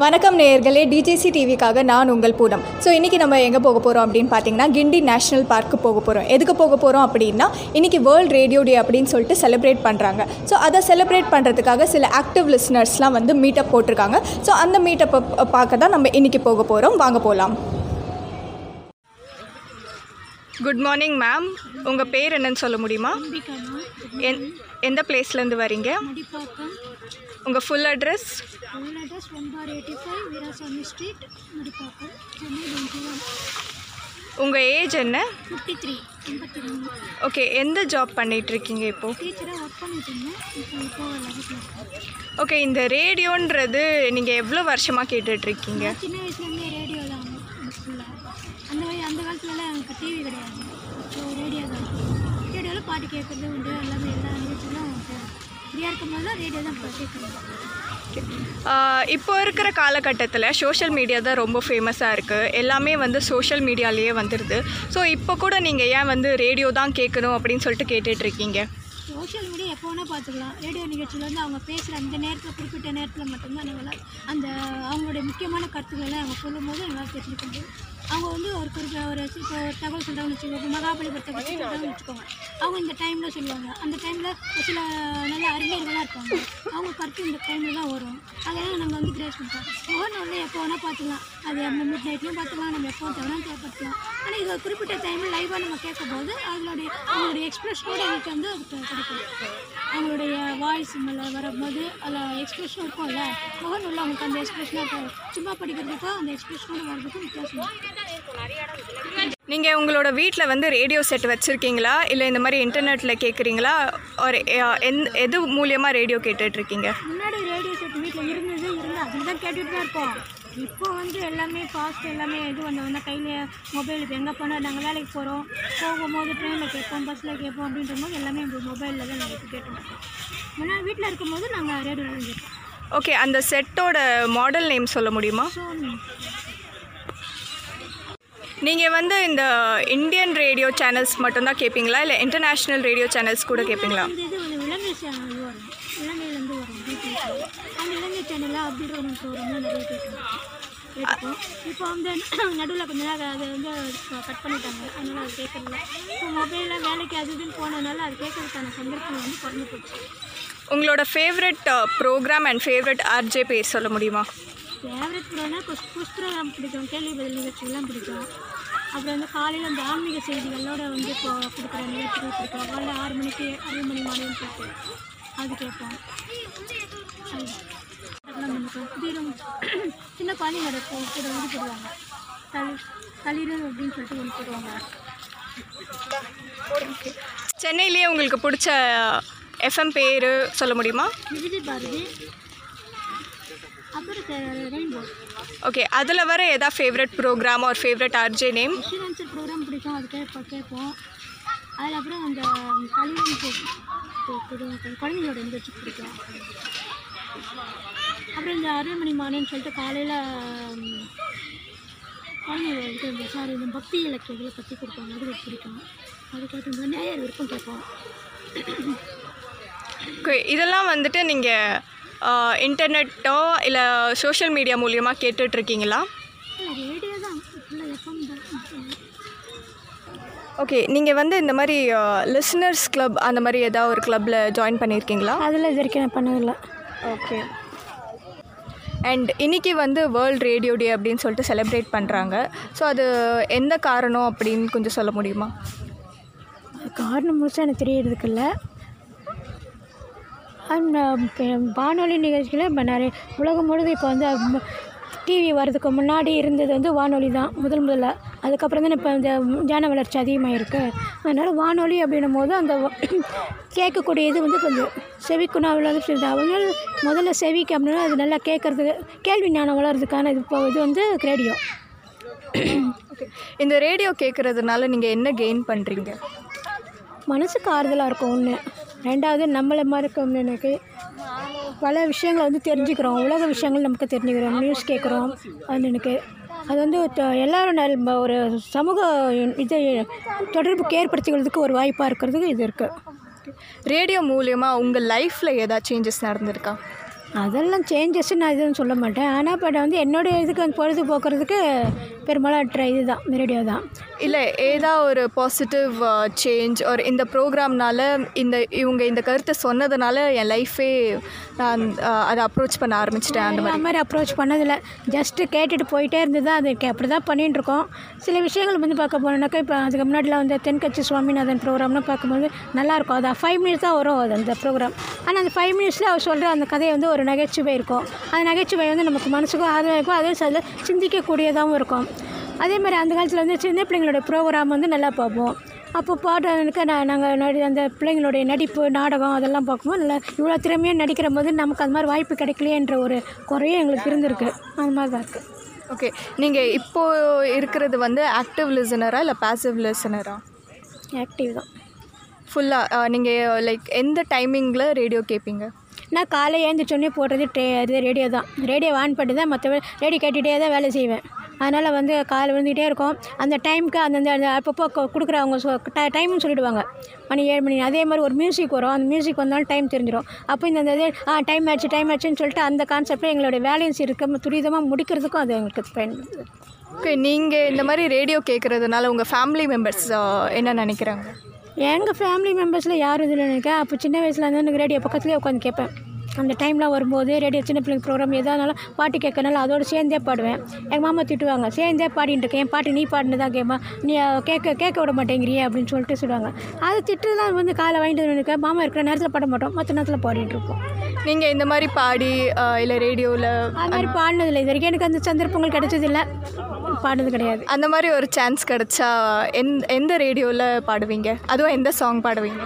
வணக்கம் நேயர்களே டிஜிசி டிவிக்காக நான் உங்கள் பூனம். ஸோ இன்றைக்கி நம்ம எங்கே போக போகிறோம் அப்படின்னு பார்த்தீங்கன்னா கிண்டி நேஷ்னல் பார்க்கு போக போகிறோம் எதுக்கு போக போகிறோம் அப்படின்னா இன்றைக்கி வேர்ல்ட் ரேடியோ டே அப்படின்னு சொல்லிட்டு செலிப்ரேட் பண்ணுறாங்க ஸோ அதை செலிப்ரேட் பண்ணுறதுக்காக சில ஆக்டிவ் லிஸ்னர்ஸ்லாம் வந்து மீட்டப் போட்டிருக்காங்க. ஸோ அந்த மீட்டப்பை பார்க்க தான் நம்ம இன்றைக்கி போக போகிறோம் வாங்க போகலாம் குட் மார்னிங் மேம் உங்கள் பேர் என்னன்னு சொல்ல முடியுமா? எந்த பிளேஸ்லேருந்து வரீங்க? உங்கள் full address full address one four eighty five Veerasamy street Madipakkam Chennai twenty one உங்கள் ஏஜ் என்ன? ஃபிஃப்டி த்ரீ எண்பத்தி மூணு ஓகே எந்த ஜாப் பண்ணிகிட்ருக்கீங்க இப்போது டீச்சராக ஒர்க் பண்ணிட்டு இருந்தேன். இப்போ ஓகே இந்த ரேடியோன்றது நீங்கள் எவ்வளோ வருஷமாக கேட்டுட்ருக்கீங்க சின்ன வயசுலேருந்தே ரேடியோ தான் அந்த அந்த காலத்துலலாம் எனக்கு டிவி கிடையாது. ஸோ ரேடியோ தான். ரேடியோவில் பாட்டு கேட்குறது உண்டு எல்லாமே எல்லா நிகழ்ச்சிகளும் ஃப்ரீயாக ரேடியோ தான் இப்போ இருக்கிற காலகட்டத்தில் சோஷியல் மீடியா தான் ரொம்ப ஃபேமஸாக இருக்குது எல்லாமே வந்து சோஷியல் மீடியாலேயே வந்துடுது ஸோ இப்போ கூட நீங்கள் ஏன் வந்து ரேடியோ தான் கேட்கணும் அப்படின்னு சொல்லிட்டு கேட்டுட்ருக்கீங்க சோஷியல் மீடியா எப்போ வேணால் பார்த்துக்கலாம். ரேடியோ நிகழ்ச்சியில் வந்து அவங்க பேசுகிற அந்த நேரத்தில் குறிப்பிட்ட நேரத்தில் மட்டும்தான் எங்களால் அந்த அவங்களுடைய முக்கியமான கருத்துக்களை அவங்க சொல்லும்போது எங்களால் தெரிஞ்சுக்க முடியும். அவங்க வந்து ஒரு குறிப்பிட்ட ஒரு இப்போ ஒரு தகவல் சொல்கிறாங்கன்னு வச்சுக்கோங்க மகாபலிபுரத்தை பற்றி சொல்கிறாங்கன்னு வச்சுக்கோங்க. அவங்க இந்த டைமில் சொல்லுவாங்க. அந்த டைமில் சில நல்ல அறிஞர்களாக இருப்பாங்க. அவங்க கருத்து இந்த டைமில் தான் வரும். அதெல்லாம் நாங்கள் வந்து கிரேஸ் பண்ணுறோம் வந்து எப்போ வேணால் பார்த்துக்கலாம். அது நம்ம மிட் நைட்லையும் பார்த்துக்கலாம். நம்ம எப்போ வேணாலும் தேவைப்படுத்தலாம் ஆனால் இது ஒரு குறிப்பிட்ட டைமில் லைவாக நம்ம கேட்கும்போது அதனுடைய அவங்களுடைய எக்ஸ்பிரஷனோட எங்களுக்கு வந்து அது கிடைக்கும். அவங்களுடைய வாய்ஸ் மேலே வரும்போது அதில் எக்ஸ்பிரஷன் இருக்கும்ல. முகநூலில் அவங்களுக்கு அந்த எக்ஸ்பிரஷனாக இருக்கும் சும்மா படிக்கிறதுக்கும் அந்த எக்ஸ்பிரஷனோட வர்றதுக்கும் வித்தியாசம். நீங்கள் உங்களோட வீட்டில் வந்து ரேடியோ செட் வச்சுருக்கீங்களா? இல்லை இந்த மாதிரி இன்டர்நெட்டில் கேட்குறீங்களா ஒரு எந் எது மூலியமாக ரேடியோ கேட்டுட்ருக்கீங்க? முன்னாடி ரேடியோ செட் வீட்டில் இருந்தது இருந்து அதில் தான் கேட்டுட்டு தான் இருக்கோம் இப்போ வந்து எல்லாமே ஃபாஸ்ட் எல்லாமே இது வந்து வந்தால் கையில் மொபைல் இப்போ எங்கே போனால் நாங்கள் வேலைக்கு போகிறோம் போகும்போது ட்ரெயினில் கேட்போம் பஸ்ஸில் கேட்போம் அப்படின்ற போது எல்லாமே இப்போ மொபைலில் தான் நாங்கள் இப்போ கேட்டு மாட்டோம் முன்னாடி வீட்டில் இருக்கும்போது நாங்கள் ரேடியோவில் கேட்போம். ஓகே அந்த செட்டோட மாடல் நேம் சொல்ல முடியுமா? நீங்கள் வந்து இந்த இந்தியன் ரேடியோ சேனல்ஸ் மட்டும்தான் கேட்பீங்களா இல்லை இன்டர்நேஷ்னல் ரேடியோ சேனல்ஸ் கூட கேட்பீங்களா சேனல் வரும். இலங்கையிலேருந்து வரும். அந்த இலங்கை சேனலில் நிறைய இப்போ வந்து நடுவில் கொஞ்ச நேரம் அதை வந்து கட் பண்ணிட்டாங்க. அதனால் அது கேட்கறதில்ல. இப்போ மொபைலில் வேலைக்கு அது இதுன்னு போனதுனால அது கேட்கறதுக்கான சந்தர்ப்பம் வந்து குறைஞ்சி போச்சு. உங்களோட favourite programme and favourite RJ பேர் சொல்ல முடியுமா? ஃபேவரட் ப்ரோனா புஸ்தகம் பிடிக்கும். கேள்வி பதில் நிகழ்ச்சிகள்லாம் பிடிக்கும். அப்புறம் வந்து காலையில் அந்த ஆன்மீக செய்திகளோட வந்து இப்போ கொடுக்குற நிகழ்ச்சிகள் பிடிக்கும் காலையில் ஆறு மணிக்கு அரை மணி மாலையும் போட்டு அது கேட்போம். அதெல்லாம் சின்ன குழந்தைங்களோட கூட கூட வந்து போடுவாங்க. தளி தளிர் அப்படின்னு சொல்லிட்டு ஒன்று போடுவாங்க. சென்னையிலேயே உங்களுக்கு பிடிச்ச எஃப்எம் பேர் சொல்ல முடியுமா? விஜய் பாரதி. ஓகே அதில் வர எதா ஃபேவரட் ப்ரோக்ராம் ஒரு ஃபேவரட் ஆர்ஜே நேம் ப்ரோக்ராம் பிடிக்கும் அது கேட்போம் கேட்போம். அதில் அப்புறம் அந்த கல்வி குழந்தைங்களோட நிகழ்ச்சி பிடிக்கும். அப்புறம் இந்த அருள்மணி மாலைன்னு சொல்லிட்டு காலையில் குழந்தைங்க இது சாரி இந்த பக்தி இலக்கியங்களை பற்றி கொடுப்பாங்க அது பிடிக்கும். அது கேட்டு நேயர் விருப்பம் கேட்போம். ஓகே இதெல்லாம் வந்துட்டு நீங்கள் இன்டர்நெட்டோ இல்லை சோஷியல் மீடியா மூலியமாக கேட்டுட்ருக்கீங்களா? ஓகே நீங்கள் வந்து இந்த மாதிரி லிசனர்ஸ் கிளப் அந்த மாதிரி ஏதாவது ஒரு கிளப்பில் ஜாயின் பண்ணியிருக்கீங்களா அதில் இது வரைக்கும் நான் பண்ணதில்லை. ஓகே அண்ட் இன்னைக்கு வந்து வேர்ல்ட் ரேடியோ டே அப்படின்னு சொல்லிட்டு செலிப்ரேட் பண்ணுறாங்க ஸோ அது எந்த காரணம் அப்படின்னு கொஞ்சம் சொல்ல முடியுமா? காரணம் முழுசாக எனக்கு தெரியறதுக்கு இல்லை. அந்த வானொலி நிகழ்ச்சியில் இப்போ நிறைய உலகம் முழுது இப்போ வந்து டிவி வர்றதுக்கு முன்னாடி இருந்தது வந்து வானொலி தான் முதல் முதல்ல. அதுக்கப்புறம் தான் இப்போ இந்த ஜன வளர்ச்சி அதிகமாக இருக்குது அதனால் வானொலி அப்படின்னும் போது அந்த கேட்கக்கூடிய இது வந்து கொஞ்சம் செவிக்குணாவில் சொல்லுது அவங்க முதல்ல செவிக்கு அப்படின்னா அது நல்லா கேட்குறதுக்கு கேள்வி ஞானம் வளர்றதுக்கான இது இப்போ இது வந்து ரேடியோ. ஓகே இந்த ரேடியோ கேட்குறதுனால நீங்கள் என்ன கெயின் பண்ணுறீங்க மனசுக்கு ஆறுதலாக இருக்கும் ஒன்று ரெண்டாவது நம்மளை இருக்கும் எனக்கு பல விஷயங்களை வந்து தெரிஞ்சுக்கிறோம். உலக விஷயங்கள் நமக்கு தெரிஞ்சுக்கிறோம். நியூஸ் கேட்குறோம் அது எனக்கு அது வந்து எல்லாரும் நல் ஒரு சமூக இது தொடர்புக்கு ஏற்படுத்திக்கிறதுக்கு ஒரு வாய்ப்பாக இருக்கிறதுக்கு இது இருக்குது ரேடியோ மூலியமாக உங்கள் லைஃப்பில் ஏதாவது சேஞ்சஸ் நடந்திருக்கா? அதெல்லாம் சேஞ்சஸ் நான் எதுவும் சொல்ல மாட்டேன். ஆனால் பட் வந்து என்னுடைய இதுக்கு பொழுது போக்குறதுக்கு பெரும்பாலும் ட்ரை இதுதான் ரேடியோ தான் இல்லை ஏதா ஒரு பாசிட்டிவ் சேஞ்ச் ஒரு இந்த ப்ரோக்ராம்னால இந்த இவங்க இந்த கருத்தை சொன்னதுனால என் லைஃபே நான் அஹ், அதை அப்ரோச் பண்ண ஆரம்பிச்சிட்டேன் அந்த மாதிரி. அப்ரோச் பண்ணதில்லை. ஜஸ்ட்டு கேட்டுட்டு போயிட்டே இருந்தது அது கே- அப்படி தான் பண்ணிட்டு இருக்கோம். சில விஷயங்கள் வந்து பார்க்க போனோம்னாக்கா இப்போ அதுக்கு முன்னாடிலாம் வந்து தென்கட்சி சுவாமிநாதன் ப்ரோக்ராம்லாம் பார்க்கும்போது நல்லாயிருக்கும் அது ஃபைவ் மினிட்ஸ் தான் வரும் அது அந்த ப்ரோக்ராம் ஆனால் அந்த ஃபைவ் மினிட்ஸில் அவர் சொல்கிற அந்த கதையை வந்து ஒரு நகைச்சுவை இருக்கும். அந்த நகைச்சுவை வந்து நமக்கு மனசுக்கும் ஆதரவாக இருக்கும் அதே சில சிந்திக்கக்கூடியதாகவும் இருக்கும். அதே மாதிரி அந்த காலத்தில் வந்து சின்ன பிள்ளைங்களோட ப்ரோக்ராம் வந்து நல்லா பார்ப்போம். அப்போ பாட்டு நான் நாங்கள் நடி அந்த பிள்ளைங்களுடைய நடிப்பு நாடகம் அதெல்லாம் பார்க்கும்போது நல்லா இவ்வளோ திறமையாக நடிக்கிற போது நமக்கு அந்த மாதிரி வாய்ப்பு கிடைக்கலையேன்ற ஒரு குறையும் எங்களுக்கு இருந்திருக்கு. அந்த மாதிரி தான் இருக்குது ஓகே நீங்கள் இப்போ இருக்கிறது வந்து ஆக்டிவ் லிசனரா இல்லை பாசிவ் லிசனரா ஆக்டிவ் தான். ஃபுல்லாக நீங்கள் லைக் எந்த டைமிங்கில் ரேடியோ கேட்பீங்க நான் காலை ஏந்திரிச்சோடனே போடுறது டே இது ரேடியோ தான். ரேடியோ ஆன் பண்ணி தான் மற்ற ரேடியோ கேட்டுகிட்டே தான் வேலை செய்வேன். அதனால் வந்து காலை விழுந்துகிட்டே இருக்கும். அந்த டைமுக்கு அந்தந்த அந்த அப்பப்போ கொடுக்குறவங்க டைம்னு சொல்லிடுவாங்க. மணி ஏழு மணி அதே மாதிரி ஒரு மியூசிக் வரும். அந்த மியூசிக் வந்தாலும் டைம் தெரிஞ்சிடும் அப்போ இந்த இது ஆ டைம் ஆச்சு டைம் ஆச்சுன்னு சொல்லிட்டு அந்த கான்செப்டில் எங்களுடைய வேலையும் இருக்க. துரிதமாக முடிக்கிறதுக்கும் அது எங்களுக்கு பயன்படுது ஓகே நீங்கள் இந்த மாதிரி ரேடியோ கேட்குறதுனால உங்கள் ஃபேமிலி மெம்பர்ஸ் என்ன நினைக்கிறாங்க? எங்கள் ஃபேமிலி மெம்பர்ஸில் யாரும் இதில் நினைக்க அப்போ சின்ன வயசில் இருந்து எனக்கு ரேடியோ பக்கத்துலேயே உட்காந்து கேட்பேன். அந்த டைம்லாம் வரும்போது ரேடியோ சின்ன பிள்ளைங்க ப்ரோக்ராம் எதானாலும் பாட்டு கேட்கறனால அதோட சேர்ந்தே பாடுவேன். எங்கள் மாமா திட்டுவாங்க சேர்ந்தே பாடிட்டு இருக்கேன் என் பாட்டு நீ பாடினு தான் கேட்பா. நீ கேட்க கேட்க விட மாட்டேங்கிறியே அப்படின்னு சொல்லிட்டு சொல்லுவாங்க அது திட்டு தான் வந்து காலை வாங்கிட்டு வந்து நினைக்க மாமா இருக்கிற நேரத்தில் பாட மாட்டோம் மற்ற நேரத்தில் பாடிட்டு இருப்போம். நீங்கள் இந்த மாதிரி பாடி இல்லை ரேடியோவில் அது மாதிரி பாடினதில்லை இது வரைக்கும் எனக்கு அந்த சந்தர்ப்பங்கள் கிடைச்சதில்லை. பாடினது கிடையாது. அந்த மாதிரி ஒரு சான்ஸ் கிடைச்சா எந்த எந்த ரேடியோவில் பாடுவீங்க? அதுவும் எந்த சாங் பாடுவீங்க?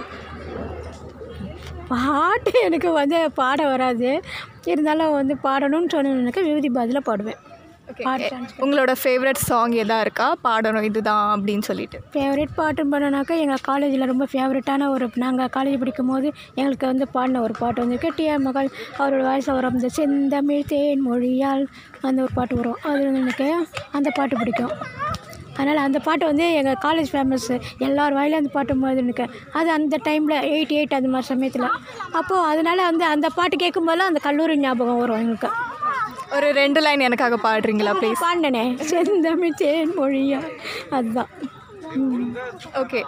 பாட்டு எனக்கு வந்து பாட வராது. இருந்தாலும் வந்து பாடணும்னு சொன்னேன்னாக்கா விபூதி பாதியில் பாடுவேன். ஓகே chance உங்களோட ஃபேவரட் சாங் எதா இருக்கா? பாடணும் இதுதான் அப்படின்னு சொல்லிட்டு. ஃபேவரட் பாட்டுன்னு பண்ணனாக்கா எங்கள் காலேஜில் ரொம்ப ஃபேவரட்டான ஒரு நாங்கள் காலேஜ் படிக்கும் போது எங்களுக்கு வந்து பாடின ஒரு பாட்டு வந்து டிஆர் மகள் அவரோட வாய்ஸ் வரும் இந்த செந்தமிழ் தேன் மொழியால் அந்த ஒரு பாட்டு வரும். அது வந்து எனக்கு அந்த பாட்டு பிடிக்கும். அதனால் அந்த பாட்டு வந்து எங்கள் காலேஜ் ஃபேமஸ் எல்லார் வாயிலும் அந்த பாட்டு போது எனக்கு அது அந்த டைமில் எயிட்டி எயிட் அந்த மாதிரி சமயத்தில். அப்போது அதனால் வந்து அந்த பாட்டு கேட்கும்போதெல்லாம் அந்த கல்லூரி ஞாபகம் வரும் எங்களுக்கு. ஒரு ரெண்டு லைன் எனக்காக பாடுறீங்களா ப்ளீஸ் பாடினேனே. செந்தமிழ் தேன் மொழியால் அதுதான். ஓகே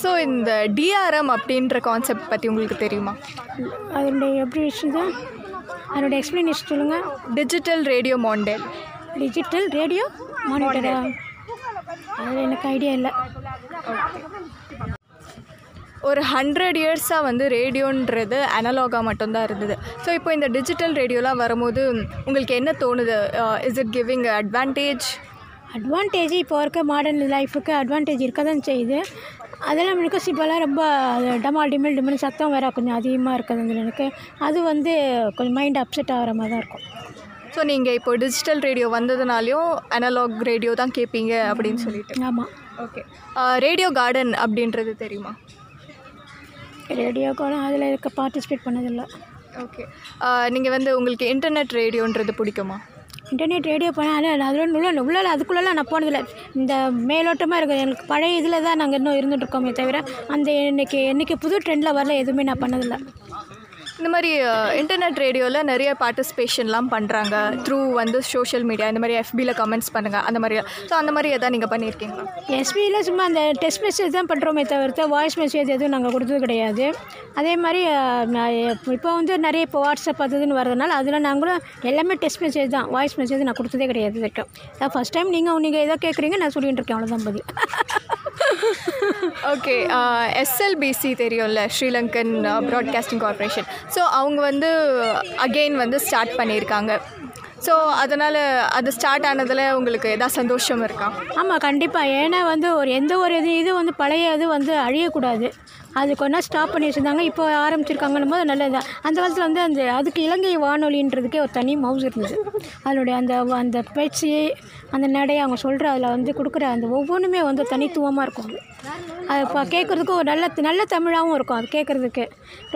ஸோ இந்த டிஆர்எம் அப்படின்ற கான்செப்ட் பற்றி உங்களுக்கு தெரியுமா? அதனுடைய எப்படி வச்சுது அதனுடைய எக்ஸ்ப்ளனேஷன் சொல்லுங்கள் digital radio mondiale digital radio மானிட்டரா அதில் எனக்கு ஐடியா இல்லை. ஒரு ஹண்ட்ரட் இயர்ஸாக வந்து ரேடியோன்றது அனலாகாக மட்டும்தான் இருந்தது. ஸோ இப்போ இந்த டிஜிட்டல் ரேடியோலாம் வரும்போது உங்களுக்கு என்ன தோணுது? Is it giving advantage advantage இப்போ இருக்க மாடர்ன் லைஃபுக்கு அட்வான்டேஜ் இருக்க தான் செய்யுது. அதெல்லாம் எனக்கு இப்போல்லாம் ரொம்ப டமால் டிமில் டிமில் சத்தம் வேறு கொஞ்சம் அதிகமாக இருக்குது எனக்கு. அது வந்து கொஞ்சம் மைண்ட் அப்செட் ஆகிற மாதிரி தான் இருக்கும். ஸோ நீங்கள் இப்போ டிஜிட்டல் ரேடியோ வந்ததுனாலையும் அனலாக் ரேடியோ தான் கேட்பீங்க அப்படின்னு சொல்லிட்டு. ஆமாம் ஓகே ரேடியோ கார்டன் அப்படின்றது தெரியுமா? ரேடியோ கூட அதில் இருக்க பார்ட்டிசிபேட் பண்ணதில்லை. ஓகே நீங்கள் வந்து உங்களுக்கு இன்டர்நெட் ரேடியோன்றது பிடிக்குமா? இன்டர்நெட் ரேடியோ பண்ணால் அதில் உள்ள உள்ள அதுக்குள்ளெல்லாம் நான் போனதில்லை. இந்த மேலோட்டமாக இருக்குது எனக்கு பழைய இதில் தான் நாங்கள் இன்னும் இருந்துட்டு இருக்கோமே தவிர அந்த இன்னைக்கு இன்னைக்கு புது ட்ரெண்டில் வரல எதுவுமே நான் பண்ணதில்லை. இந்த மாதிரி இன்டர்நெட் ரேடியோவில் நிறைய பார்ட்டிசிபேஷன்லாம் பண்ணுறாங்க த்ரூ வந்து சோஷியல் மீடியா இந்த மாதிரி எஃபியில் கமெண்ட்ஸ் பண்ணுங்கள் அந்த மாதிரி. ஸோ அந்த மாதிரி எதாவது நீங்கள் பண்ணியிருக்கீங்களா எஸ்பியில் சும்மா அந்த டெஸ்ட் மெசேஜ் தான் பண்ணுறோமே தவிர்த்து வாய்ஸ் மெசேஜ் எதுவும் நாங்கள் கொடுத்தது கிடையாது. அதே மாதிரி இப்போ வந்து நிறைய இப்போ வாட்ஸ்அப் அது இதுன்னு வரதுனால அதில் நாங்களும் எல்லாமே டெஸ்ட் மெசேஜ் தான் வாய்ஸ் மெசேஜ் நான் கொடுத்ததே கிடையாது வரைக்கும் அதான் ஃபஸ்ட் டைம் நீங்கள் நீங்கள் எதோ கேட்குறீங்க நான் சொல்லிட்டு இருக்கேன் அவ்வளோதான் பதில். ஓகே எஸ்எல்பிசி தெரியும்ல ஸ்ரீலங்கன் ப்ராட்காஸ்டிங் கார்ப்பரேஷன் ஸோ அவங்க வந்து அகெயின் வந்து ஸ்டார்ட் பண்ணியிருக்காங்க. ஸோ அதனால் அது ஸ்டார்ட் ஆனதில் உங்களுக்கு எதாவது சந்தோஷம் இருக்கா? ஆமாம் கண்டிப்பாக ஏன்னா வந்து ஒரு எந்த ஒரு இது இது வந்து பழைய இது வந்து அழியக்கூடாது. அது கொஞ்ச நாள் ஸ்டாப் பண்ணி வச்சுருந்தாங்க இப்போ ஆரம்பிச்சிருக்காங்கன்னும் போது நல்லது தான். அந்த காலத்தில் வந்து அந்த அதுக்கு இலங்கை வானொலின்றதுக்கே ஒரு தனி மவுஸ் இருந்தது. அதனுடைய அந்த அந்த பேச்சு அந்த நடையை அவங்க சொல்கிற அதில் வந்து கொடுக்குற அந்த ஒவ்வொன்றுமே வந்து தனித்துவமாக இருக்கும். அது இப்போ கேட்குறதுக்கு ஒரு நல்ல நல்ல தமிழாகவும் இருக்கும் அது கேட்குறதுக்கு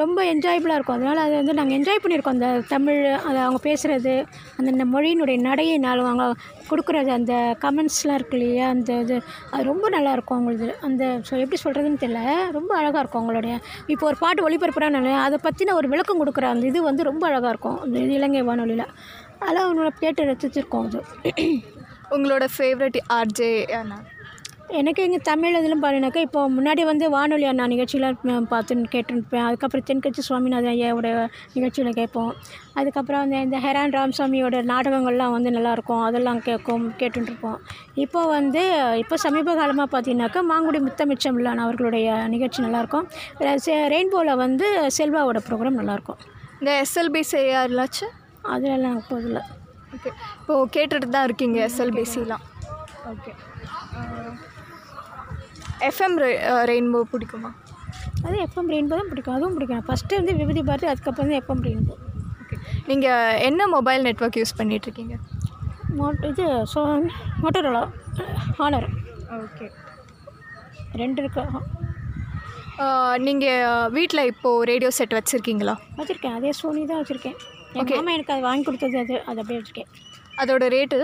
ரொம்ப என்ஜாயபுளாக இருக்கும். அதனால் அது வந்து நாங்கள் என்ஜாய் பண்ணியிருக்கோம். அந்த தமிழ் அது அவங்க பேசுகிறது அந்த மொழியினுடைய நடையினாலும் அவங்க கொடுக்குறது அந்த கமெண்ட்ஸ்லாம் இருக்கு இல்லையா அந்த இது அது ரொம்ப நல்லாயிருக்கும் அவங்களுக்கு அந்த ஸோ எப்படி சொல்கிறதுன்னு தெரியல. ரொம்ப அழகாக இருக்கும் இருக்கும் அவங்களுடைய இப்போ ஒரு பாட்டு ஒளிபரப்புறான்னு அதை பற்றின ஒரு விளக்கம் கொடுக்குற அந்த இது வந்து ரொம்ப அழகாக இருக்கும். அந்த இது இலங்கை வானொலியில். அதெல்லாம் அவங்களோட கேட்டு ரசிச்சிருக்கோம் அது. உங்களோட ஃபேவரட் ஆர்ஜே அண்ணா. எனக்கு இங்கே தமிழ் இதிலும் பாடினாக்கா இப்போ முன்னாடி வந்து வானொலி அண்ணா நிகழ்ச்சியில் பார்த்து கேட்டுருப்பேன். அதுக்கப்புறம் தென்கட்சி சுவாமிநாதன் ஐயாவோட நிகழ்ச்சியில் கேட்போம். அதுக்கப்புறம் வந்து இந்த ஹெரான் ராமசாமியோட நாடகங்கள்லாம் வந்து நல்லாயிருக்கும். அதெல்லாம் கேட்கும் கேட்டுருப்போம் இப்போ வந்து இப்போ சமீப காலமாக பார்த்தீங்கன்னாக்கா மாங்குடி முத்தமிச்சம் இல்லான அவர்களுடைய நிகழ்ச்சி நல்லாயிருக்கும். ரெயின்போவில் வந்து செல்வாவோட ப்ரோக்ராம் நல்லாயிருக்கும். இந்த எஸ்எல்பிசி யாருலாச்சும் அதிலெல்லாம் போதில்லை ஓகே. இப்போது கேட்டுட்டு தான் இருக்கீங்க எஸ்எல்பிசிலாம் ஓகே. எஃப்எம் ரெயின்போ பிடிக்குமா? அது எஃப்எம் ரெயின்போ தான் பிடிக்கும். அதுவும் பிடிக்கும். ஃபஸ்ட்டு வந்து விபதி பாரதி அதுக்கப்புறம் வந்து எஃப்எம் ரெயின்போ ஓகே நீங்கள் என்ன மொபைல் நெட்ஒர்க் யூஸ் பண்ணிகிட்ருக்கீங்க மோட் இது ஸோ மோட்டரோலா ஹானர் ஓகே ரெண்டு இருக்கு. நீங்கள் வீட்டில் இப்போது ரேடியோ செட் வச்சுருக்கீங்களா? வச்சுருக்கேன். அதே சோனி தான் வச்சுருக்கேன். என் மாமா எனக்கு அது வாங்கி கொடுத்தது அது அது அப்படியே வச்சுருக்கேன். அதோட ரேட்டு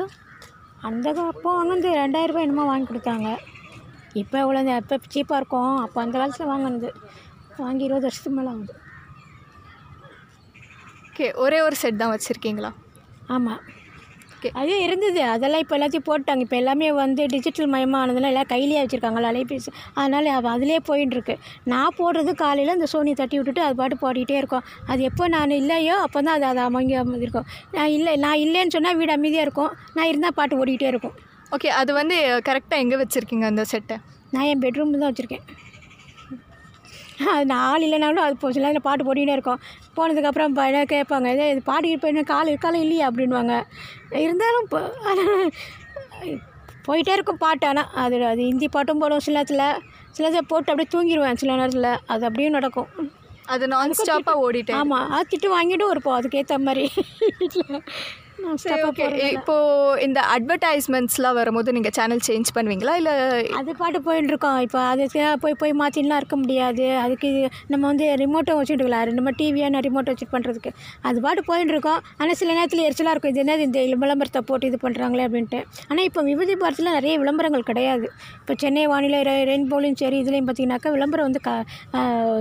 அந்த அப்போ வாங்கினது ரெண்டாயிரம் ரூபாய் என்னமோ வாங்கி கொடுத்தாங்க. இப்போ எவ்வளோ இப்போ சீப்பாக இருக்கும். அப்போ அந்த காலத்தில் வாங்கினது. வாங்கி இருபது வருஷத்துக்கு மேலே ஆகுது. ஓகே ஒரே ஒரு செட் தான் வச்சுருக்கீங்களா? ஆமாம் Okay. அது இருந்தது. அதெல்லாம் இப்போ எல்லாத்தையும் போட்டாங்க. இப்போ எல்லாமே வந்து டிஜிட்டல் மயமானதெல்லாம் எல்லாம் கையிலேயே வச்சுருக்காங்களா அலைபேசி. அதனால் அவ அதிலே போயின்னு நான் போடுறது காலையில் இந்த சோனி தட்டி விட்டுட்டு அது பாட்டு பாடிட்டே இருக்கும். அது எப்போ நான் இல்லையோ அப்போ தான் அது அது அமைங்க இருக்கும். நான் இல்லை நான் இல்லைன்னு சொன்னால் வீடு அமைதியாக இருக்கும். நான் இருந்தால் பாட்டு ஓடிக்கிட்டே இருக்கும். ஓகே அது வந்து கரெக்டாக எங்கே வச்சுருக்கீங்க அந்த செட்டை நான் என் பெட்ரூம் தான் வச்சுருக்கேன். அது நான் ஆள் இல்லைனாலும் அது போச்சு. இல்லை பாட்டு போட்டிகிட்டே இருக்கும். போனதுக்கப்புறம் என்ன கேட்பாங்க இதே இது பாடிக்கிட்டு போய் கால் இருக்காலும் இல்லையா? அப்படின்வாங்க இருந்தாலும் இப்போ போயிட்டே இருக்கும் பாட்டு. ஆனால் அது அது ஹிந்தி பாட்டும் போடும் சில நேரத்தில் சில நேரத்தில் போட்டு அப்படியே தூங்கிடுவேன் சில நேரத்தில். அது அப்படியே நடக்கும். அது நான் ஸ்டாப்பாக ஓடிட்டேன் ஆமாம் அது திட்டு வாங்கிட்டும் இருப்போம். அதுக்கேற்ற மாதிரி. சரி ஓகே. இப்போது இந்த அட்வர்டைஸ்மெண்ட்ஸ்லாம் வரும்போது நீங்கள் சேனல் சேஞ்ச் பண்ணுவீங்களா? இல்லை அது பாட்டு போயின்னு இருக்கோம் இப்போ அதுக்கு போய் போய் மாற்றின்லாம் இருக்க முடியாது. அதுக்கு இது நம்ம வந்து ரிமோட்டை வச்சுட்டு இருக்கலாம் நம்ம டிவியான ரிமோட் வச்சுட்டு பண்ணுறதுக்கு அது பாட்டு போயின்னு இருக்கோம் ஆனால் சில நேரத்தில் எரிச்சலாக இருக்கும். இது என்னது இந்த விளம்பரத்தை போட்டு இது பண்ணுறாங்களே அப்படின்ட்டு. ஆனால் இப்போ விபதி பாரத்தில் நிறைய விளம்பரங்கள் கிடையாது. இப்போ சென்னை வானிலை ரெயின்போலையும் சரி இதுலேயும் பார்த்தீங்கன்னாக்கா விளம்பரம் வந்து க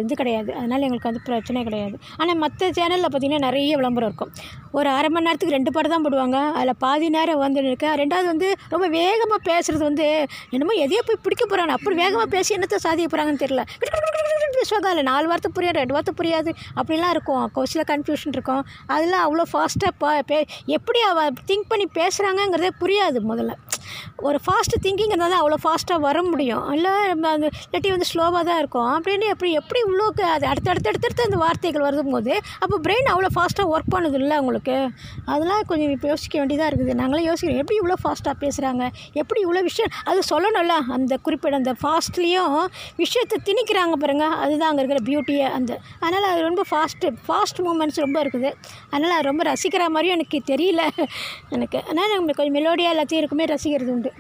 இது கிடையாது. அதனால் எங்களுக்கு வந்து பிரச்சனை கிடையாது. ஆனால் மற்ற சேனலில் பார்த்தீங்கன்னா நிறைய விளம்பரம் இருக்கும். ஒரு அரை மணி நேரத்துக்கு ரெண்டு பாட்டு தான் போடுவாங்க. அதில் பாதி நேரம் வந்து இருக்கேன் ரெண்டாவது வந்து ரொம்ப வேகமாக பேசுகிறது வந்து என்னமோ எதையோ போய் பிடிக்க போகிறாங்க அப்படி வேகமாக பேசி என்னத்தை சாதிக்க போகிறாங்கன்னு தெரியல. பேசுவாங்க. அதில் நாலு வார்த்தை புரியாது ரெண்டு வார்த்தை புரியாது. அப்படிலாம் இருக்கும். கொஸ்டில் கன்ஃபியூஷன் இருக்கும். அதெல்லாம் அவ்வளோ ஃபாஸ்ட்டாக பே எப்படி அவ திங்க் பண்ணி பேசுகிறாங்கங்கிறதே புரியாது முதல்ல. ஒரு ஃபாஸ்ட்டு திங்கிங் இருந்தால் தான் அவ்வளோ ஃபாஸ்ட்டாக வர முடியும். இல்லை நம்ம அந்த இல்லாட்டி வந்து ஸ்லோவாக தான் இருக்கும். அப்படின்னு எப்படி எப்படி உள்ளோக்கு அது அடுத்தடுத்து அடுத்தடுத்து அந்த வார்த்தைகள் வருதும் போது அப்போ பிரெயின் அவ்வளோ ஃபாஸ்ட்டாக ஒர்க் பண்ணுது இல்லை உங்களுக்கு? அதெல்லாம் கொஞ்சம் இப்போ யோசிக்க வேண்டியதாக இருக்குது. நாங்களே யோசிக்கிறோம் எப்படி இவ்வளோ ஃபாஸ்ட்டாக பேசுகிறாங்க எப்படி இவ்வளோ விஷயம்? அது சொல்லணும்ல. அந்த குறிப்பிட்ட அந்த ஃபாஸ்ட்லேயும் விஷயத்தை திணிக்கிறாங்க பாருங்க. அதுதான் அங்கே இருக்கிற பியூட்டியை அந்த அதனால் அது ரொம்ப ஃபாஸ்ட்டு ஃபாஸ்ட் மூமெண்ட்ஸ் ரொம்ப இருக்குது. அதனால் ரொம்ப ரசிக்கிற மாதிரியும் எனக்கு தெரியல. எனக்கு ஆனால் நம்ம கொஞ்சம் மெலோடியாக எல்லாத்தையும் இருக்குமே ரசிக்கிறது உண்டு.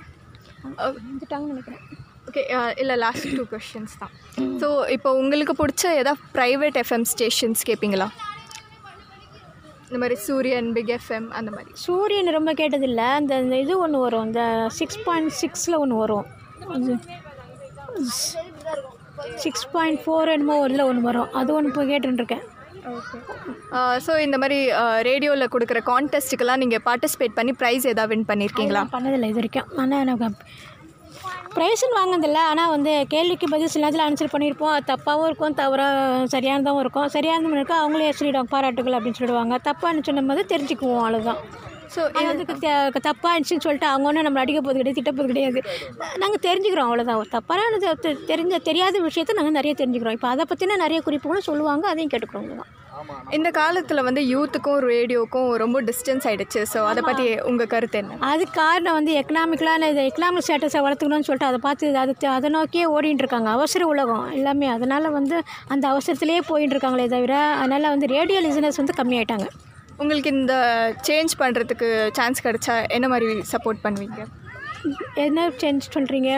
வந்துட்டாங்கன்னு நினைக்கிறேன். ஓகே இல்லை லாஸ்ட் டூ கொஷின்ஸ் தான். ஸோ இப்போ உங்களுக்கு பிடிச்ச ஏதாவது ப்ரைவேட் எஃப்எம் ஸ்டேஷன்ஸ் கேட்பீங்களா இந்த மாதிரி சூரியன் பிக் எஃப்எம் அந்த மாதிரி. சூரியன் ரொம்ப கேட்டதில்லை. அந்த அந்த இது ஒன்று வரும். இந்த சிக்ஸ் பாயிண்ட் சிக்ஸில் ஒன்று வரும். அது சிக்ஸ் பாயிண்ட் ஃபோர் என்னமோ ஒரு இதில் ஒன்று வரும். அது ஒன்று இப்போ கேட்டுருக்கேன் ஸோ uh, இந்த மாதிரி uh, ரேடியோவில் கொடுக்குற கான்டெஸ்ட்டுக்கெல்லாம் நீங்கள் பார்ட்டிசிபேட் பண்ணி ப்ரைஸ் எதாவது வின் பண்ணியிருக்கீங்களா பண்ணதில்லை இது வரைக்கும். ஆனால் எனக்கு ப்ரைஸுன்னு வாங்கினதில்ல. ஆனால் வந்து கேள்விக்கு பதில் சில நேரத்தில் ஆன்சர் பண்ணியிருப்போம். அது தப்பாகவும் இருக்கும் தவறாக சரியானதாகவும் இருக்கும். சரியானதும் இருக்கும் அவங்களே சொல்லிவிடுவாங்க பாராட்டுகள் அப்படின்னு சொல்லிடுவாங்க. தப்பான்னு போது தெரிஞ்சுக்குவோம் அவ்வளோதான் ஸோ அது வந்து த- தப்பா இருந்துச்சுன்னு சொல்லிட்டு அவங்க ஒன்றும் நம்மளை அடிக்க போகிறது கிடையாது திட்ட போகிறது கிடையாது. நாங்கள் தெரிஞ்சுக்கிறோம் அவ்வளோதான் தப்பான தெரிஞ்ச தெரியாத விஷயத்தை நாங்கள் நிறைய தெரிஞ்சுக்கிறோம். இப்போ அதை பற்றின நிறைய குறிப்புகளும் சொல்லுவாங்க அதையும் கேட்டுக்கிறோம் அவ்வளோதான் இந்த காலத்தில் வந்து யூத்துக்கும் ரேடியோக்கும் ரொம்ப டிஸ்டன்ஸ் ஆயிடுச்சு. ஸோ அதை பற்றி உங்கள் கருத்து என்ன? அதுக்கு காரணம் வந்து எக்கனாமிக்கலான இது எக்கனாமிக் ஸ்டேட்டஸை வளர்த்துக்கணும்னு சொல்லிட்டு அதை பார்த்து அது அதை நோக்கியே ஓடிட்டு இருக்காங்க. அவசர உலகம் எல்லாமே. அதனால் வந்து அந்த அவசரத்திலேயே போயிட்டு இருக்காங்களே தவிர அதனால் வந்து ரேடியோ லிசனர்ஸ் வந்து கம்மியாயிட்டாங்க. உங்களுக்கு இந்த சேஞ்ச் பண்ணுறதுக்கு சான்ஸ் கிடைச்சா என்ன மாதிரி சப்போர்ட் பண்ணுவீங்க? என்ன சேஞ்ச் சொல்கிறீங்க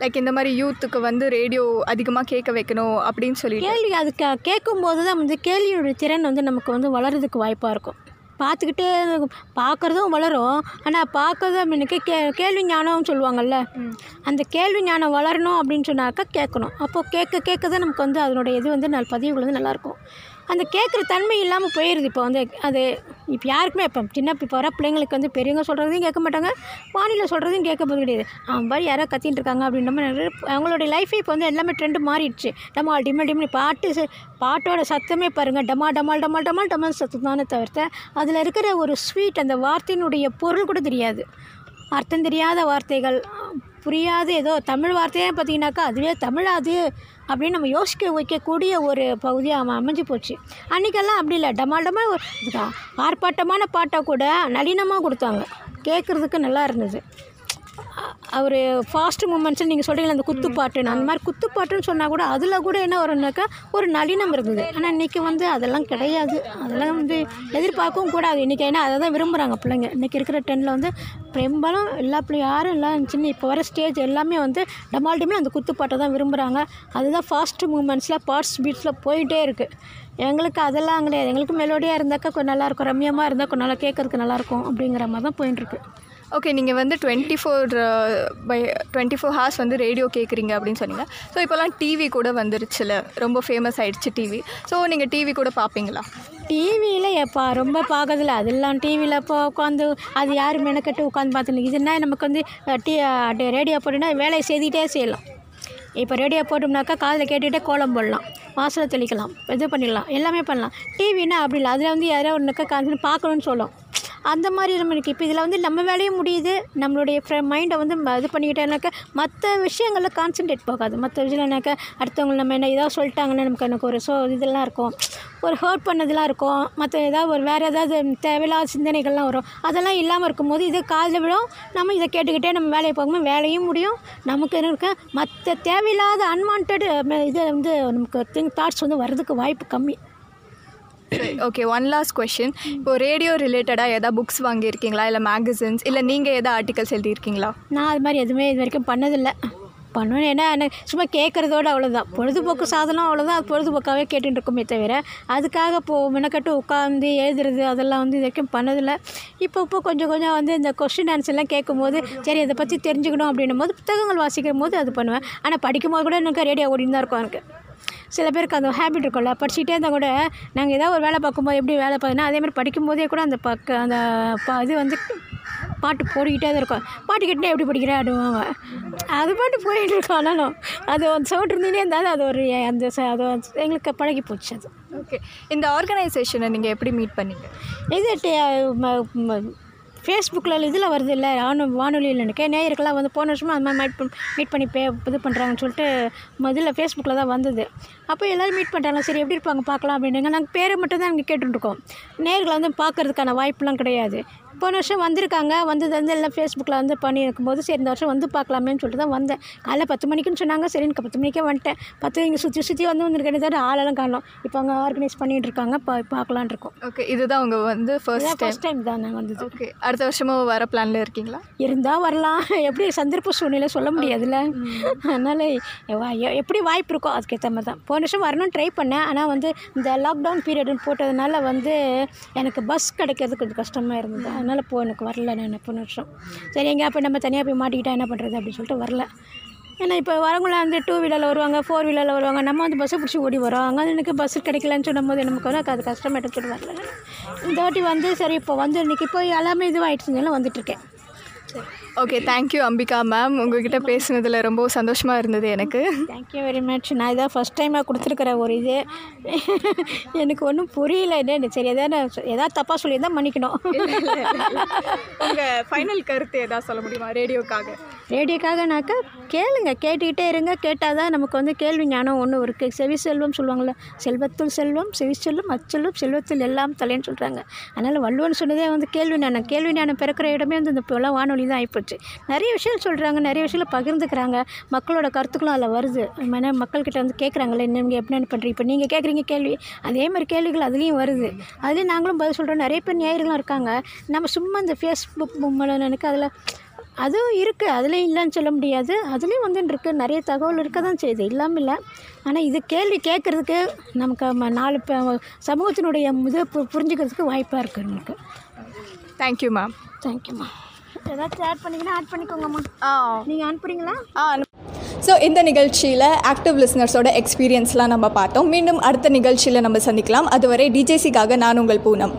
லைக் இந்த மாதிரி யூத்துக்கு வந்து ரேடியோ அதிகமாக கேட்க வைக்கணும் அப்படின்னு சொல்லிட்டு. கேள்வி அது கே கேட்கும்போது தான் வந்து கேள்வியோட திறன் வந்து நமக்கு வந்து வளர்கிறதுக்கு வாய்ப்பாக இருக்கும். பார்த்துக்கிட்டே பார்க்குறதும் வளரும். ஆனால் பார்க்கறதும் எனக்கு கே கேள்வி ஞானம்னு சொல்லுவாங்கல்ல? அந்த கேள்வி ஞானம் வளரணும் அப்படின்னு சொன்னாக்கா கேட்கணும். அப்போ கேட்க கேட்க தான் நமக்கு வந்து அதனுடைய இது வந்து நல்ல பதிவுகள் வந்து நல்லாயிருக்கும் அந்த கேட்குற தன்மை இல்லாமல் போயிடுது இப்போ வந்து. அது இப்போ யாருக்குமே இப்போ சின்ன இப்போ வர பிள்ளைங்களுக்கு வந்து பெரியவங்க சொல்கிறதையும் கேட்க மாட்டாங்க. வானிலை சொல்கிறதையும் கேட்க போது கிடையாது. அவன் பாரு யாரோ கத்தின்னு இருக்காங்க அப்படின்ற மாதிரி அவங்களுடைய லைஃபே இப்போ வந்து எல்லாமே ட்ரெண்டு மாறிடுச்சு. டமால் டிமல் டிமல் பாட்டு பாட்டோட சத்தமே பாருங்கள் டமா டமால் டமால் டமால் டமால் சத்தம் தானே தவிர்த்து. அதில் இருக்கிற ஒரு ஸ்வீட் அந்த வார்த்தையினுடைய பொருள் கூட தெரியாது. அர்த்தம் தெரியாத வார்த்தைகள் புரியாத ஏதோ தமிழ் வார்த்தையே பார்த்தீங்கன்னாக்கா அதுவே தமிழாது அப்படின்னு நம்ம யோசிக்க வைக்கக்கூடிய ஒரு பகுதியாக அவன் அமைஞ்சு போச்சு. அன்றைக்கெல்லாம் அப்படி இல்லை. டமால் டமால் ஆர்ப்பாட்டமான பாட்டை கூட நளினமாக கொடுத்தாங்க. கேட்குறதுக்கு நல்லா இருந்தது. அவர் ஃபாஸ்ட் மூமெண்ட்ஸ் நீங்கள் சொல்கிறீங்களா அந்த குத்துப்பாட்டுன்னு அந்த மாதிரி குத்துப்பாட்டுன்னு சொன்னால் கூட அதில் கூட என்ன வரும்னாக்கா ஒரு நளினம் இருந்தது. ஆனால் இன்றைக்கி வந்து அதெல்லாம் கிடையாது. அதெல்லாம் வந்து எதிர்பார்க்கவும் கூடாது. இன்றைக்கி ஏன்னா அதை தான் விரும்புகிறாங்க பிள்ளைங்க. இன்றைக்கி இருக்கிற ட்ரெண்டில் வந்து பெரும்பாலும் எல்லா பிள்ளை யாரும் எல்லாம் சின்ன இப்போ வர ஸ்டேஜ் எல்லாமே வந்து டமால் அந்த குத்துப்பாட்டை தான் விரும்புகிறாங்க அதுதான் ஃபாஸ்ட் மூமெண்ட்ஸில் பார்ட்ஸ் பீட்ஸில் போயிட்டே இருக்குது எங்களுக்கு அதெல்லாம் கிடையாது. எங்களுக்கு மெலோடியாக இருந்தாக்கா கொஞ்சம் நல்லாயிருக்கும் ரம்யமாக இருந்தால் கொஞ்சம் நல்லா கேட்குறதுக்கு நல்லாயிருக்கும் அப்படிங்கிற மாதிரி தான் போயின்னு இருக்கு. ஓகே நீங்கள் வந்து twenty four by twenty four hours வந்து ரேடியோ கேட்குறீங்க அப்படின்னு சொன்னீங்க. ஸோ இப்போல்லாம் டிவி கூட வந்துருச்சுல. ரொம்ப ஃபேமஸ் ஆகிடுச்சு டிவி ஸோ நீங்கள் டிவி கூட பார்ப்பீங்களா டிவியில் எப்போ ரொம்ப பார்க்கறதில்ல அதெல்லாம் டிவியில் இப்போ உட்காந்து அது யார் மெனக்கட்டு உட்காந்து பார்த்துன்னு இதுனா நமக்கு வந்து டி ரேடியோ போட்டுனா வேலையை செய்துக்கிட்டே செய்யலாம். இப்போ ரேடியோ போட்டோம்னாக்கா காதில் கேட்டுகிட்டே கோலம் போடலாம். வாசலை தெளிக்கலாம். இது பண்ணிடலாம். எல்லாமே பண்ணலாம். டிவினா அப்படி இல்லை. அதில் வந்து யாரோ ஒன்றுக்கா கான்சன்ட் பார்க்கணுன்னு சொல்லும். அந்த மாதிரி நம்ம இருக்குது இப்போ இதில் வந்து நம்ம வேலையும் முடியுது. நம்மளுடைய மைண்டை வந்து இது பண்ணிக்கிட்டேனாக்கா மற்ற விஷயங்களில் கான்சன்ட்ரேட் போகாது. மற்ற விஷயம்னாக்கா அடுத்தவங்க நம்ம என்ன ஏதாவது சொல்லிட்டாங்கன்னா நமக்கு எனக்கு ஒரு ஸோ இதெல்லாம் இருக்கும். ஒரு ஹர்ட் பண்ணதெல்லாம் இருக்கும். மற்ற ஏதாவது ஒரு வேறு ஏதாவது தேவையில்லாத சிந்தனைகள்லாம் வரும். அதெல்லாம் இல்லாமல் இருக்கும்போது இது காதில் விடும் நம்ம இதை கேட்டுக்கிட்டே நம்ம வேலையை போகும்போது வேலையும் முடியும். நமக்கு இருக்க? மற்ற தேவையில்லாத அன்வான்ட் இது வந்து நமக்கு திங்க் தாட்ஸ் வந்து வர்றதுக்கு வாய்ப்பு கம்மி. ஓகே ஒன் லாஸ்ட் கொஷின் இப்போ ரேடியோ ரிலேட்டடாக எதாவது புக்ஸ் வாங்கியிருக்கீங்களா? இல்லை மேகசின்ஸ் இல்லை நீங்கள் எதாவது ஆர்டிகல்ஸ் எழுதியிருக்கீங்களா? நான் அது மாதிரி எதுவுமே இது வரைக்கும் பண்ணதில்லை. பண்ணணும் ஏன்னா எனக்கு சும்மா கேட்குறதோட அவ்வளோதான் பொழுதுபோக்கு சாதனம் அவ்வளோதான் அது பொழுதுபோக்காகவே கேட்டுட்டு இருக்குமே தவிர அதுக்காக இப்போ மெனக்கட்டு உட்காந்து எழுதுறது அதெல்லாம் வந்து இது வரைக்கும் பண்ணதில்லை. இப்போ இப்போ கொஞ்சம் கொஞ்சம் வந்து இந்த கொஸ்டின் ஆன்சர்லாம் கேட்கும்போது சரி இதை பற்றி தெரிஞ்சுக்கணும் அப்படின்னும் போது புத்தகங்கள் வாசிக்கும் போது அது பண்ணுவேன். ஆனால் படிக்கும்போது கூட எனக்கு ரேடியோ ஓடின்னு தான் இருக்கும் எனக்கு. சில பேருக்கு அந்த ஹேபிட் இருக்கும்ல படிச்சுட்டே இருந்தால் கூட நாங்கள் ஏதாவது ஒரு வேலை பார்க்கும்போது எப்படி வேலை பார்த்தோன்னா அதே மாதிரி படிக்கும்போதே கூட அந்த பக்க அந்த ப இது வந்து பாட்டு போட்டுக்கிட்டே தான் இருக்கும். பாட்டு கேட்டுனே எப்படி படிக்கிற ஆடுவாங்க அது பாட்டு போயிட்டு இருக்கோம் ஆனாலும் அது சவுண்ட் இருந்துகிட்டே இருந்தாலும் அது ஒரு அந்த அது எங்களுக்கு பழகி போச்சு அது. ஓகே இந்த ஆர்கனைசேஷனை நீங்கள் எப்படி மீட் பண்ணீங்க? இது ஃபேஸ்புக்கில் இதில் வருது இல்லை வானொ வானொலியில் நினைக்க நேயர்கள்லாம் வந்து போன வருஷமாக அந்த மாதிரி மீட் பண் மீட் பண்ணி பே இது பண்ணுறாங்கன்னு சொல்லிட்டு முதல்ல ஃபேஸ்புக்கில் தான் வந்தது. அப்போ எல்லோரும் மீட் பண்ணுறாங்க சரி எப்படி இருப்பாங்க பார்க்கலாம் அப்படின்னாங்க. நாங்கள் பேரை மட்டும் தான் அங்கே கேட்டுருக்கோம் நேர்களை வந்து பார்க்கறதுக்கான வாய்ப்புலாம் கிடையாது. போன வருஷம் வந்திருக்காங்க. வந்தது வந்து எல்லாம் ஃபேஸ்புக்கில் வந்து பண்ணியிருக்கும்போது சரி இந்த வருஷம் வந்து பார்க்கலாமேன்னு சொல்லிட்டு தான் வந்தேன். காலைல பத்து மணிக்குன்னு சொன்னாங்க. சரி எனக்கு பத்து மணிக்கே வந்துட்டேன். பத்து இங்கே சுற்றி சுற்றி வந்து வந்திருக்கேன். தவிர ஆளெல்லாம் காணோம். இப்போ அங்கே ஆர்கனைஸ் பண்ணிகிட்டு இருக்காங்க. பா பார்க்கலான் இருக்கோம். ஓகே இதுதான் உங்கள் வந்து ஃபர்ஸ்ட் டைம் ஃபர்ஸ்ட் டைம் தான் நாங்கள் வந்தது. ஓகே அடுத்த வருஷமும் வர பிளானில் இருக்கீங்களா? இருந்தால் வரலாம். எப்படி சந்தர்ப்ப சூழ்நிலை சொல்ல முடியாதுல்ல. அதனால் எப்படி வாய்ப்பு இருக்கோ அதுக்கேற்ற மாதிரி தான். போன வருஷம் வரணும்னு ட்ரை பண்ணேன். ஆனால் வந்து இந்த லாக்டவுன் பீரியட்னு போட்டதுனால வந்து எனக்கு பஸ் கிடைக்கிறது கொஞ்சம் கஷ்டமாக இருந்தது. அதனால் போ எனக்கு வரல நான் போன வருஷம். சரி எங்கே அப்போ நம்ம தனியாக போய் மாட்டிக்கிட்டா என்ன பண்ணுறது அப்படின்னு சொல்லிட்டு வரல. ஏன்னா இப்போ வரவங்களாம் வந்து டூ வீலரில் வருவாங்க ஃபோர் வீலரில் வருவாங்க. நம்ம வந்து பஸ்ஸை பிடிச்சி ஓடி வரோம். அங்கே வந்து எனக்கு பஸ் கிடைக்கலன்னு சொல்லும்போது நமக்கு வந்து அது கஷ்டமாயிட்டு எடுத்துட்டு வரல. இந்த வாட்டி வந்து சரி இப்போ வந்து இன்னைக்கு இப்போ எல்லாமே இதுவாகிடுச்சுனால வந்துட்டுருக்கேன் okay thank you Ambika ma'am உங்ககிட்ட பேசுனதில் ரொம்ப சந்தோஷமாக இருந்தது எனக்கு. தேங்க்யூ வெரி மச் நான் இதான் ஃபஸ்ட் டைமாக கொடுத்துருக்குற ஒரு இது. எனக்கு ஒன்றும் புரியல என்ன சரி எதாவது எதாவது தப்பாக சொல்லியிருந்தால் மன்னிக்கணும். உங்கள் ஃபைனல் கருத்து எதாவது சொல்ல முடியுமா ரேடியோக்காக ரேடியோக்காகனாக்கா கேளுங்க கேட்டுக்கிட்டே இருங்க. கேட்டால் தான் நமக்கு வந்து கேள்வி ஞானம் ஒன்று இருக்குது செவி செல்வம் சொல்லுவாங்கள்ல செல்வத்துள் செல்வம் செவி செல்வம் அச்செல்வம் செல்வத்தில் எல்லாம் தலைன்னு சொல்கிறாங்க அதனால் வள்ளுவன் சொன்னதே வந்து கேள்வி ஞானம். கேள்வி ஞானம் பிறக்கிற இடமே வந்து இந்த இப்போலாம் வானொலி தான் ஆகிப்போச்சு நிறைய விஷயம் சொல்கிறாங்க நிறைய விஷயங்களை பகிர்ந்துக்கிறாங்க. மக்களோட கருத்துக்களும் அதில் வருது. ஏன்னா மக்கள்கிட்ட வந்து கேட்குறாங்களே நீங்கள் எப்படி பண்ணுறீங்க இப்போ நீங்கள் கேட்குறீங்க கேள்வி. அதே மாதிரி கேள்விகள் அதுலேயும் வருது. அதுலேயும் நாங்களும் பதில் சொல்கிறோம் நிறைய பேர் நேயர்களும் இருக்காங்க. நம்ம சும்மா இந்த ஃபேஸ்புக் பொம்மலை எனக்கு அதில் அதுவும் இருக்குது அதுலேயும் இல்லைன்னு சொல்ல முடியாது. அதுலேயும் வந்துட்டு இருக்கு. நிறைய தகவல் இருக்க தான் செய்யுது. இல்லாமல் இல்லை. ஆனால் இது கேள்வி கேட்குறதுக்கு நமக்கு நாலு சமூகத்தினுடைய பு- புரிஞ்சுக்கிறதுக்கு வாய்ப்பாக இருக்குது நமக்கு. தேங்க்யூ மேம் தேங்க்யூம்மா ஏதாச்சும் ஆட் பண்ணிங்கன்னா ஆட் பண்ணிக்கோங்கம்மா ஆ. நீங்கள் அனுப்புறீங்களா ஆ ஸோ இந்த நிகழ்ச்சியில் ஆக்டிவ் லிஸ்னர்ஸோட எக்ஸ்பீரியன்ஸ்லாம் நம்ம பார்த்தோம். மீண்டும் அடுத்த நிகழ்ச்சியில் நம்ம சந்திக்கலாம். அதுவரை டிஜேசிக்காக நான் உங்கள் பூனம்.